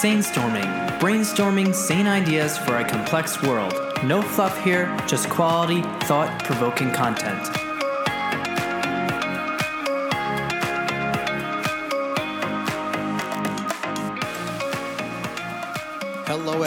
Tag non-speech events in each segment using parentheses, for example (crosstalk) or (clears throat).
Sanestorming, brainstorming sane ideas for a complex world. No fluff here, just quality, thought provoking content.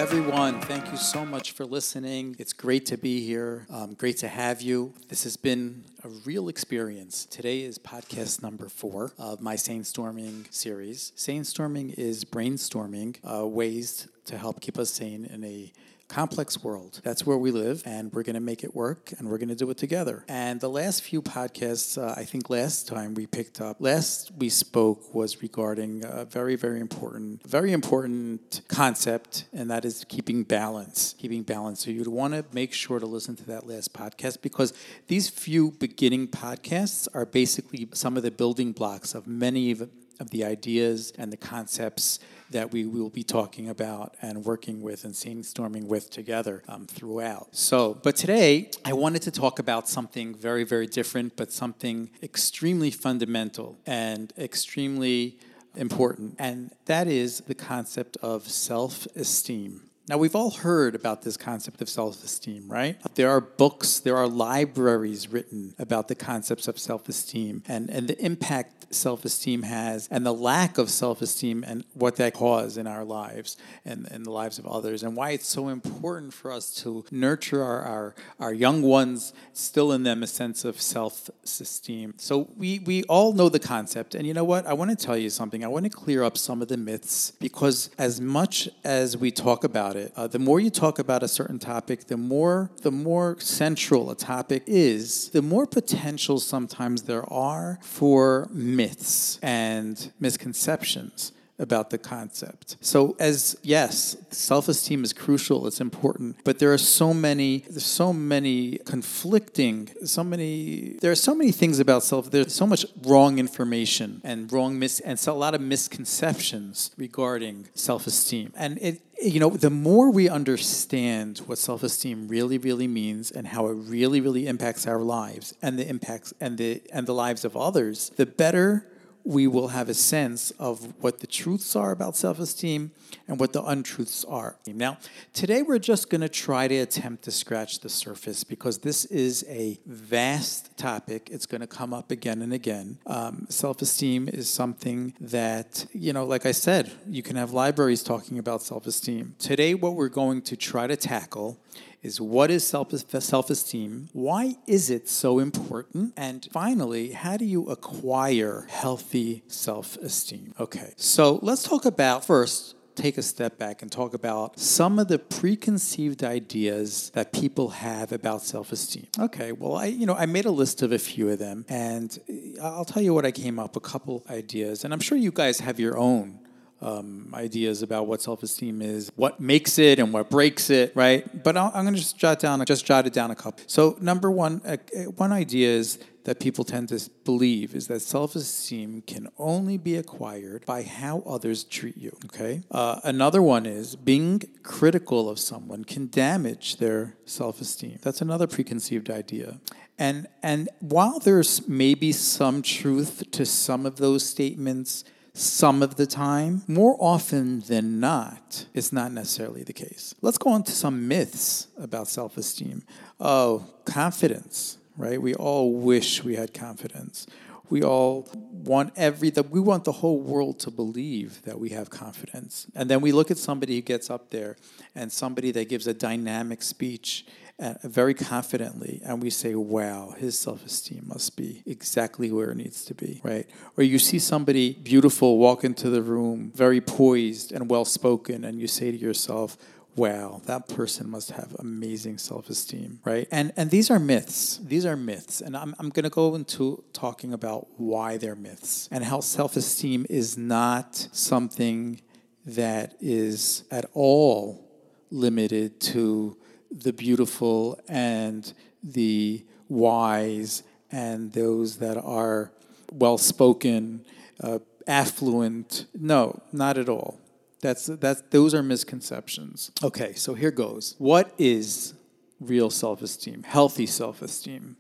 Everyone. Thank you so much for listening. It's great to be here. Um, great to have you. This has been a real experience. Today is podcast number four of my Sanestorming series. Sanestorming is brainstorming uh, ways to help keep us sane in a complex world. That's where we live, and we're going to make it work, and we're going to do it together. And the last few podcasts, uh, I think last time we picked up, last we spoke was regarding a very, very important, very important concept, and that is keeping balance. Keeping balance. So you'd want to make sure to listen to that last podcast because these few beginning podcasts are basically some of the building blocks of many of of the ideas and the concepts that we will be talking about and working with and brainstorming with together um, throughout. So, but today I wanted to talk about something very, very different, but something extremely fundamental and extremely important, and that is the concept of self esteem. Now, we've all heard about this concept of self esteem, right? There are books, there are libraries written about the concepts of self esteem and, and the impact self esteem has, and the lack of self esteem and what that causes in our lives and in the lives of others, and why it's so important for us to nurture our, our, our young ones, still in them a sense of self esteem. So, we, we all know the concept, and you know what? I want to tell you something. I want to clear up some of the myths because, as much as we talk about about it. Uh, the more you talk about a certain topic, the more the more central a topic is, the more potential sometimes there are for myths and misconceptions about the concept. So as yes, self-esteem is crucial, it's important, but there are so many there's so many conflicting, so many there are so many things about self there's so much wrong information and wrong mis and so a lot of misconceptions regarding self-esteem. And it you know, the more we understand what self-esteem really, really means and how it really, really impacts our lives and the impacts and the and the lives of others, the better we will have a sense of what the truths are about self esteem and what the untruths are. Now, today we're just going to try to attempt to scratch the surface because this is a vast topic. It's going to come up again and again. Um, self esteem is something that, you know, like I said, you can have libraries talking about self esteem. Today, what we're going to try to tackle is what is self esteem? Why is it so important? And finally, how do you acquire healthy self esteem? Okay, so let's talk about first take a step back and talk about some of the preconceived ideas that people have about self-esteem. Okay, well I you know I made a list of a few of them and I'll tell you what I came up a couple ideas and I'm sure you guys have your own um, ideas about what self-esteem is, what makes it and what breaks it, right? But i am going to just jot down, just jot it down a couple. So number one, uh, one idea is that people tend to believe is that self-esteem can only be acquired by how others treat you. Okay. Uh, another one is being critical of someone can damage their self-esteem. That's another preconceived idea. And and while there's maybe some truth to some of those statements some of the time. More often than not, it's not necessarily the case. Let's go on to some myths about self esteem. Oh, confidence, right? We all wish we had confidence. We all want every the, we want the whole world to believe that we have confidence. And then we look at somebody who gets up there and somebody that gives a dynamic speech uh, very confidently and we say, wow, his self esteem must be exactly where it needs to be, right? Or you see somebody beautiful walk into the room, very poised and well spoken, and you say to yourself, wow that person must have amazing self-esteem right? And and these are myths. These are myths. And i'm, I'm going to go into talking about why they're myths and how self-esteem is not something that is at all limited to the beautiful and the wise and those that are well spoken, uh, affluent. No, not at all. That's, that's, those are misconceptions. Okay, so here goes. What is real self esteem? Healthy self esteem.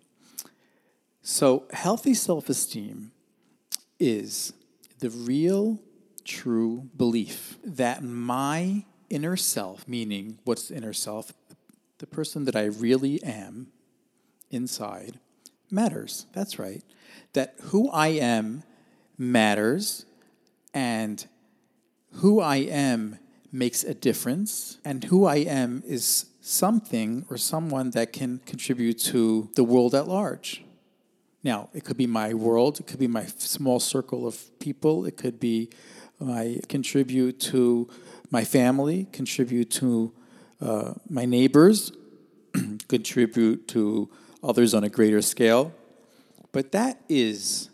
So, healthy self esteem is the real true belief that my inner self, meaning what's inner self, the person that I really am inside, matters. That's right. That who I am matters and who I am makes a difference, and who I am is something or someone that can contribute to the world at large. Now, it could be my world, it could be my small circle of people, it could be my contribute to my family, contribute to uh, my neighbors, (clears throat) contribute to others on a greater scale. But that is,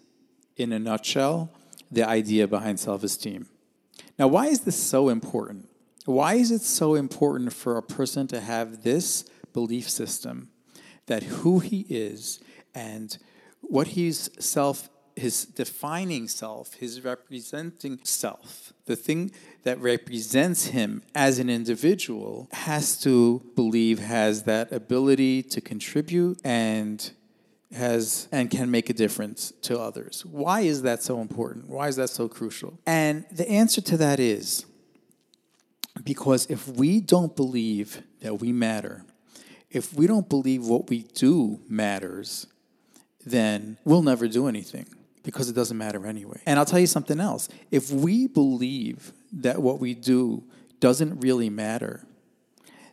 in a nutshell, the idea behind self esteem. Now, why is this so important? Why is it so important for a person to have this belief system that who he is and what he's self his defining self, his representing self, the thing that represents him as an individual, has to believe has that ability to contribute and has and can make a difference to others. Why is that so important? Why is that so crucial? And the answer to that is because if we don't believe that we matter, if we don't believe what we do matters, then we'll never do anything because it doesn't matter anyway. And I'll tell you something else. If we believe that what we do doesn't really matter,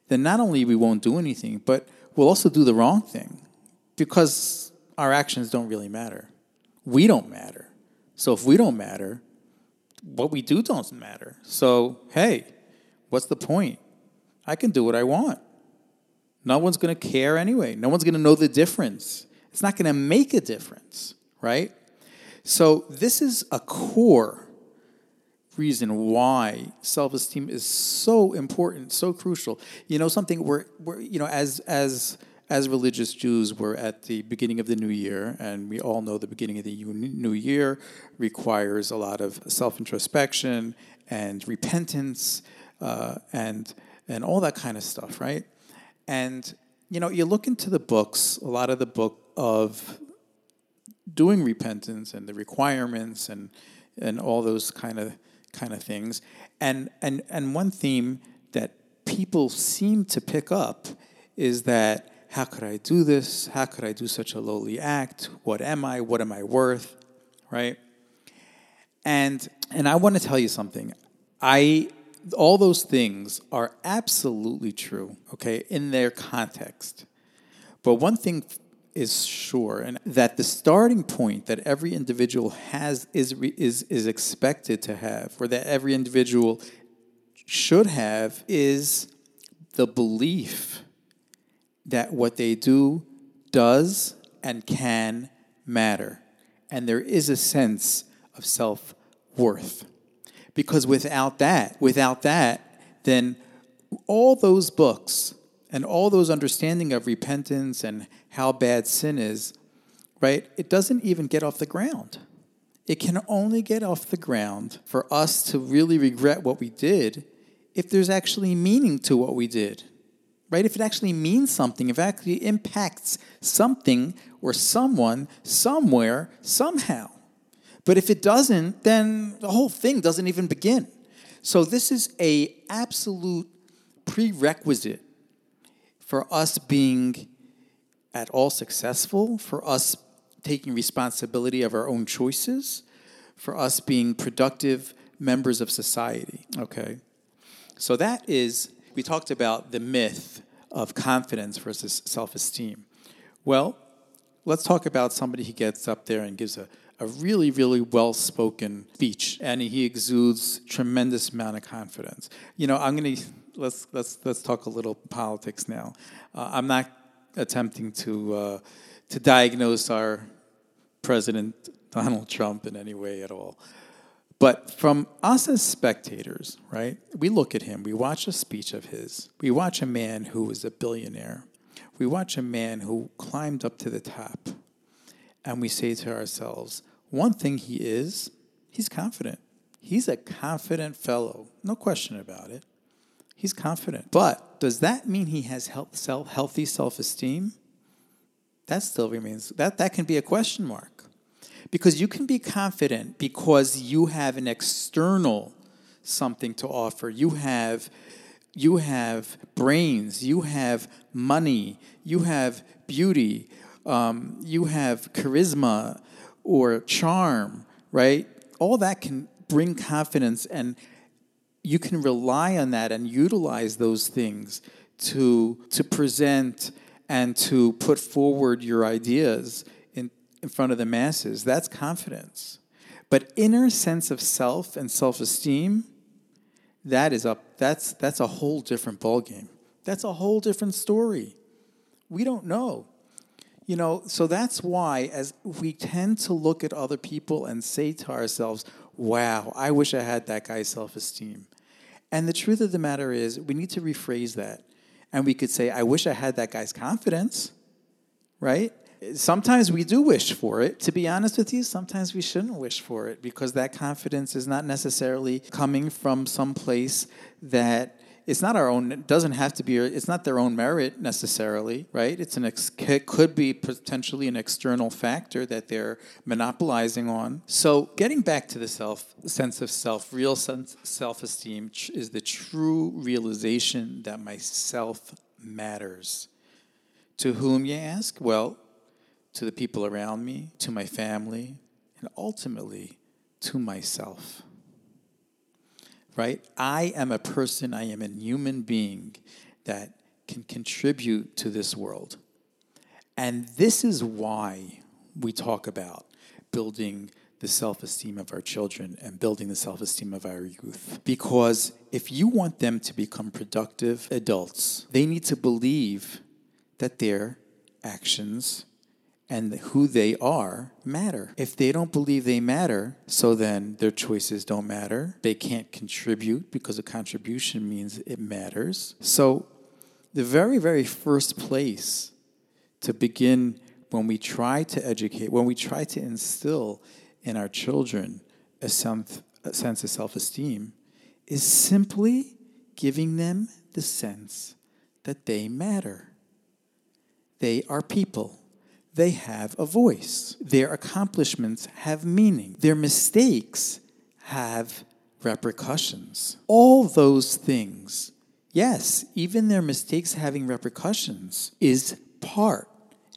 then not only we won't do anything, but we'll also do the wrong thing because our actions don't really matter. We don't matter. So if we don't matter, what we do doesn't matter. So, hey, What's the point? I can do what I want. No one's going to care anyway. No one's going to know the difference. It's not going to make a difference, right? So, this is a core reason why self-esteem is so important, so crucial. You know, something where, where you know, as as as religious Jews, we're at the beginning of the new year, and we all know the beginning of the new year requires a lot of self introspection and repentance uh, and and all that kind of stuff, right? And you know, you look into the books, a lot of the book of doing repentance and the requirements and and all those kind of kind of things. And and and one theme that people seem to pick up is that how could I do this? How could I do such a lowly act? What am I? What am I worth? Right? And and I want to tell you something. I all those things are absolutely true, okay, in their context. But one thing is sure, and that the starting point that every individual has is is is expected to have, or that every individual should have, is the belief that what they do does and can matter, and there is a sense of self worth. Because without that, without that, then all those books and all those understanding of repentance and how bad sin is, right? It doesn't even get off the ground. It can only get off the ground for us to really regret what we did if there's actually meaning to what we did. Right? If it actually means something, if it actually impacts something or someone somewhere somehow. But if it doesn't, then the whole thing doesn't even begin. So this is a absolute prerequisite for us being at all successful, for us taking responsibility of our own choices, for us being productive members of society. Okay. So that is, we talked about the myth of confidence versus self esteem. Well, let's talk about somebody who gets up there and gives a a really, really well spoken speech, and he exudes tremendous amount of confidence. You know, I'm going to let's let's let's talk a little politics now. Uh, I'm not attempting to uh, to diagnose our president Donald Trump in any way at all. But from us as spectators, right, we look at him, we watch a speech of his, we watch a man who is a billionaire, we watch a man who climbed up to the top, and we say to ourselves, one thing he is, he's confident. He's a confident fellow, no question about it. He's confident. But does that mean he has health, self, healthy self esteem? That still remains, that, that can be a question mark. Because you can be confident because you have an external something to offer. You have you have brains, you have money, you have beauty, um, you have charisma or charm, right? All that can bring confidence, and you can rely on that and utilize those things to to present and to put forward your ideas in, in front of the masses. That's confidence. But inner sense of self and self-esteem that is up that's that's a whole different ballgame. That's a whole different story. We don't know. You know, so that's why as we tend to look at other people and say to ourselves, "Wow, I wish I had that guy's self-esteem." And the truth of the matter is, we need to rephrase that. And we could say, "I wish I had that guy's confidence." Right? Sometimes we do wish for it. To be honest with you, sometimes we shouldn't wish for it because that confidence is not necessarily coming from some place that it's not our own it doesn't have to be it's not their own merit necessarily right? It's an ex, it could be potentially an external factor that they're monopolizing on. So getting back to the self sense of self real sense self-esteem is the true realization that myself matters. To whom you ask? Well to the people around me, to my family, and ultimately to myself. Right? I am a person, I am a human being that can contribute to this world. And this is why we talk about building the self esteem of our children and building the self esteem of our youth. Because if you want them to become productive adults, they need to believe that their actions and who they are matter. If they don't believe they matter, so then their choices don't matter. They can't contribute because a contribution means it matters. So, the very, very first place to begin when we try to educate, when we try to instill in our children a, sense, a sense of self esteem, is simply giving them the sense that they matter. They are people they have a voice. Their accomplishments have meaning. Their mistakes have repercussions. All those things, yes, even their mistakes having repercussions, is part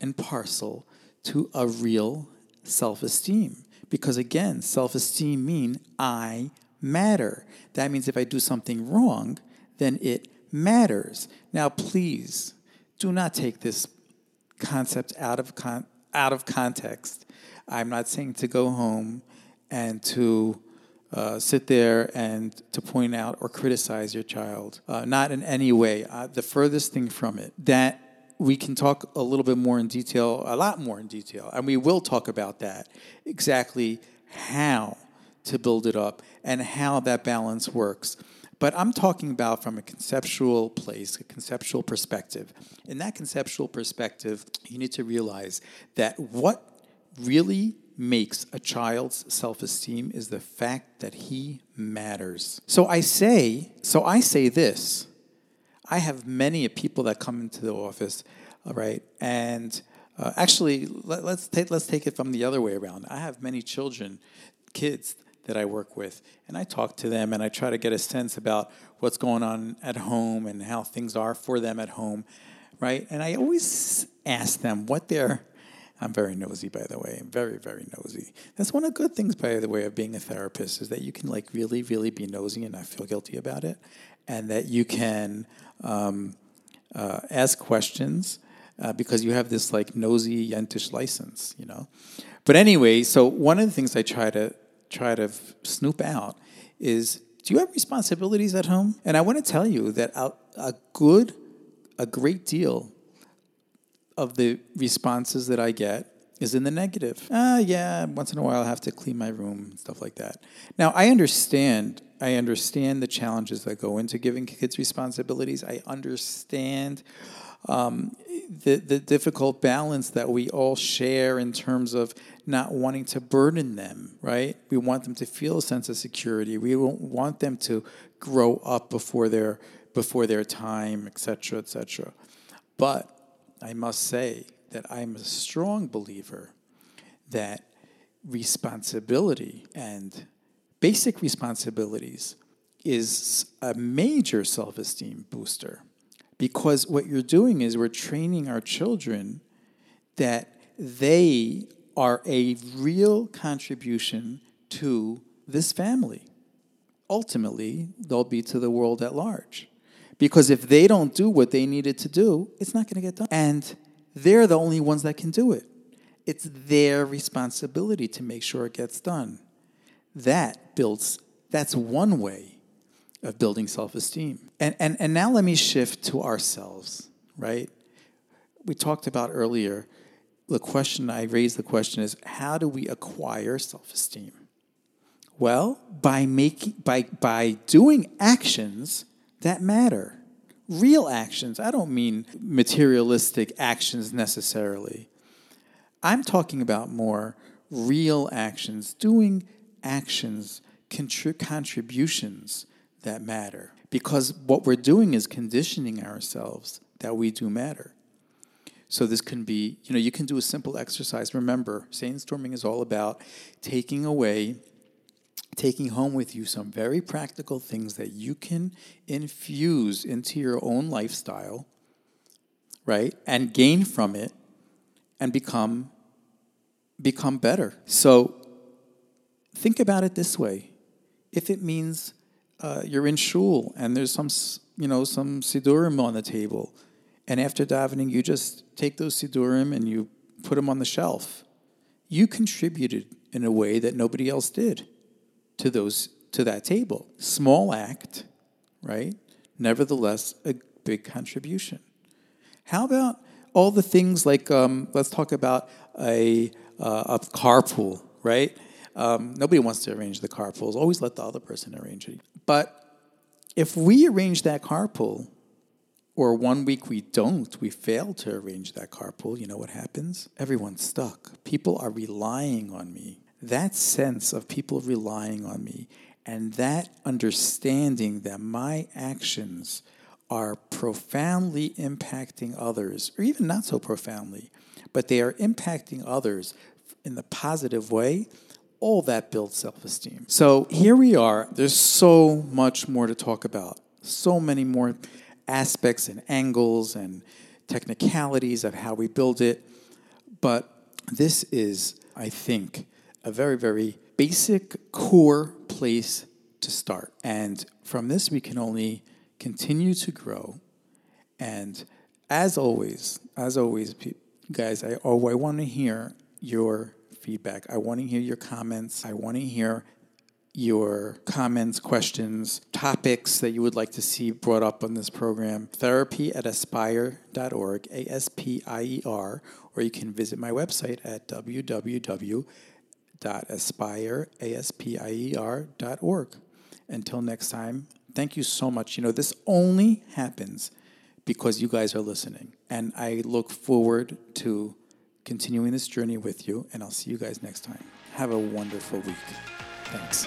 and parcel to a real self esteem. Because again, self esteem means I matter. That means if I do something wrong, then it matters. Now, please do not take this concept out of con- out of context. I'm not saying to go home and to uh, sit there and to point out or criticize your child. Uh, not in any way. Uh, the furthest thing from it. That we can talk a little bit more in detail, a lot more in detail, and we will talk about that exactly how to build it up and how that balance works. But I'm talking about from a conceptual place, a conceptual perspective. In that conceptual perspective, you need to realize that what really makes a child's self-esteem is the fact that he matters. So I say, so I say this. I have many people that come into the office, all right, and uh, actually, let, us take let's take it from the other way around. I have many children, kids that I work with. And I talk to them and I try to get a sense about what's going on at home and how things are for them at home, right? And I always ask them what their I'm very nosy, by the way. I'm very, very nosy. That's one of the good things, by the way, of being a therapist is that you can like really, really be nosy and not feel guilty about it, and that you can um, uh, ask questions uh, because you have this like nosy yentish license, you know. But anyway, so one of the things I try to try to f- snoop out is do you have responsibilities at home? And I want to tell you that a, a good, a great deal of the responses that I get is in the negative. Ah, yeah, once in a while I have to clean my room, stuff like that. Now, I understand. I understand the challenges that go into giving kids responsibilities. I understand um, the, the difficult balance that we all share in terms of not wanting to burden them, right? We want them to feel a sense of security. We want them to grow up before their before their time, et cetera, et cetera. But I must say that I'm a strong believer that responsibility and basic responsibilities is a major self esteem booster because what you're doing is we're training our children that they are a real contribution to this family. Ultimately, they'll be to the world at large. Because if they don't do what they needed to do, it's not going to get done. And they're the only ones that can do it. It's their responsibility to make sure it gets done. That builds, that's one way of building self esteem. And, and, and now let me shift to ourselves, right? We talked about earlier, the question I raised the question is how do we acquire self esteem? Well, by making by by doing actions that matter. Real actions. I don't mean materialistic actions necessarily. I'm talking about more real actions, doing actions, contrib- contributions that matter. Because what we're doing is conditioning ourselves that we do matter. So this can be, you know, you can do a simple exercise. Remember, Sanestorming is all about taking away, taking home with you some very practical things that you can infuse into your own lifestyle, right? And gain from it and become become better. So think about it this way. If it means uh, you're in shul and there's some, you know, some sidurim on the table, and after davening, you just take those sidurim and you put them on the shelf. You contributed in a way that nobody else did to those to that table. Small act, right? Nevertheless, a big contribution. How about all the things like um, let's talk about a uh, a carpool, right? Um, nobody wants to arrange the carpools. Always let the other person arrange it. But if we arrange that carpool, or one week we don't, we fail to arrange that carpool, you know what happens? Everyone's stuck. People are relying on me. That sense of people relying on me and that understanding that my actions are profoundly impacting others, or even not so profoundly, but they are impacting others in the positive way, all that builds self esteem. So here we are. There's so much more to talk about, so many more aspects and angles and technicalities of how we build it. But this is, I think, a very, very basic core place to start. And from this, we can only continue to grow. And as always, as always, guys, I, oh, I want to hear your feedback. I want to hear your comments. I want to hear your comments, questions, topics that you would like to see brought up on this program. Therapy at aspire.org, A S P I E R, or you can visit my website at www.aspire.org. Until next time, thank you so much. You know, this only happens because you guys are listening. And I look forward to continuing this journey with you, and I'll see you guys next time. Have a wonderful week. Thanks.